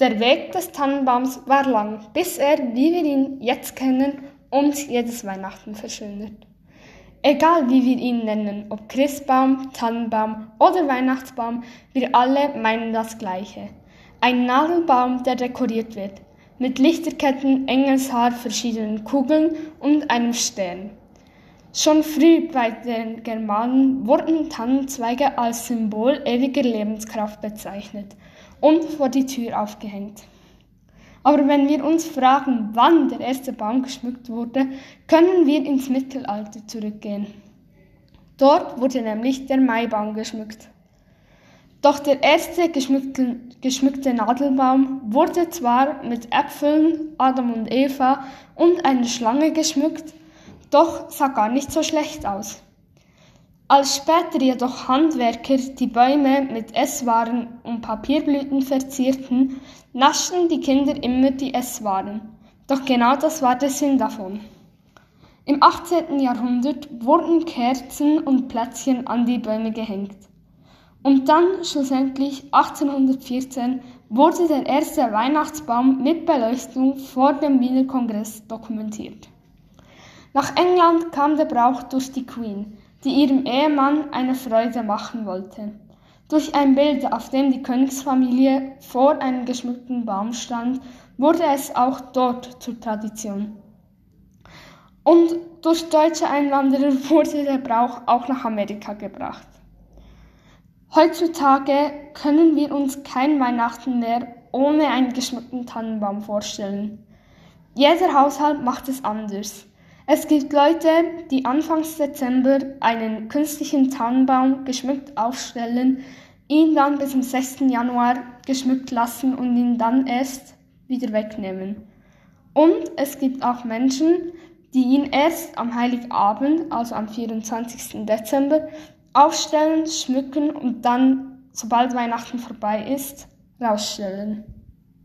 Der Weg des Tannenbaums war lang, bis er, wie wir ihn jetzt kennen, uns jedes Weihnachten verschwindet. Egal wie wir ihn nennen, ob Christbaum, Tannenbaum oder Weihnachtsbaum, wir alle meinen das Gleiche. Ein Nadelbaum, der dekoriert wird, mit Lichterketten, Engelshaar, verschiedenen Kugeln und einem Stern. Schon früh bei den Germanen wurden Tannenzweige als Symbol ewiger Lebenskraft bezeichnet und vor die Tür aufgehängt. Aber wenn wir uns fragen, wann der erste Baum geschmückt wurde, können wir ins Mittelalter zurückgehen. Dort wurde nämlich der Maibaum geschmückt. Doch der erste geschmückte, geschmückte Nadelbaum wurde zwar mit Äpfeln, Adam und Eva und einer Schlange geschmückt, doch sah gar nicht so schlecht aus. Als später jedoch Handwerker die Bäume mit Esswaren und Papierblüten verzierten, naschten die Kinder immer die Esswaren. Doch genau das war der Sinn davon. Im 18. Jahrhundert wurden Kerzen und Plätzchen an die Bäume gehängt. Und dann schlussendlich 1814 wurde der erste Weihnachtsbaum mit Beleuchtung vor dem Wiener Kongress dokumentiert. Nach England kam der Brauch durch die Queen, die ihrem Ehemann eine Freude machen wollte. Durch ein Bild, auf dem die Königsfamilie vor einem geschmückten Baum stand, wurde es auch dort zur Tradition. Und durch deutsche Einwanderer wurde der Brauch auch nach Amerika gebracht. Heutzutage können wir uns kein Weihnachten mehr ohne einen geschmückten Tannenbaum vorstellen. Jeder Haushalt macht es anders. Es gibt Leute, die anfangs Dezember einen künstlichen Tannenbaum geschmückt aufstellen, ihn dann bis zum 6. Januar geschmückt lassen und ihn dann erst wieder wegnehmen. Und es gibt auch Menschen, die ihn erst am Heiligabend, also am 24. Dezember, aufstellen, schmücken und dann, sobald Weihnachten vorbei ist, rausstellen.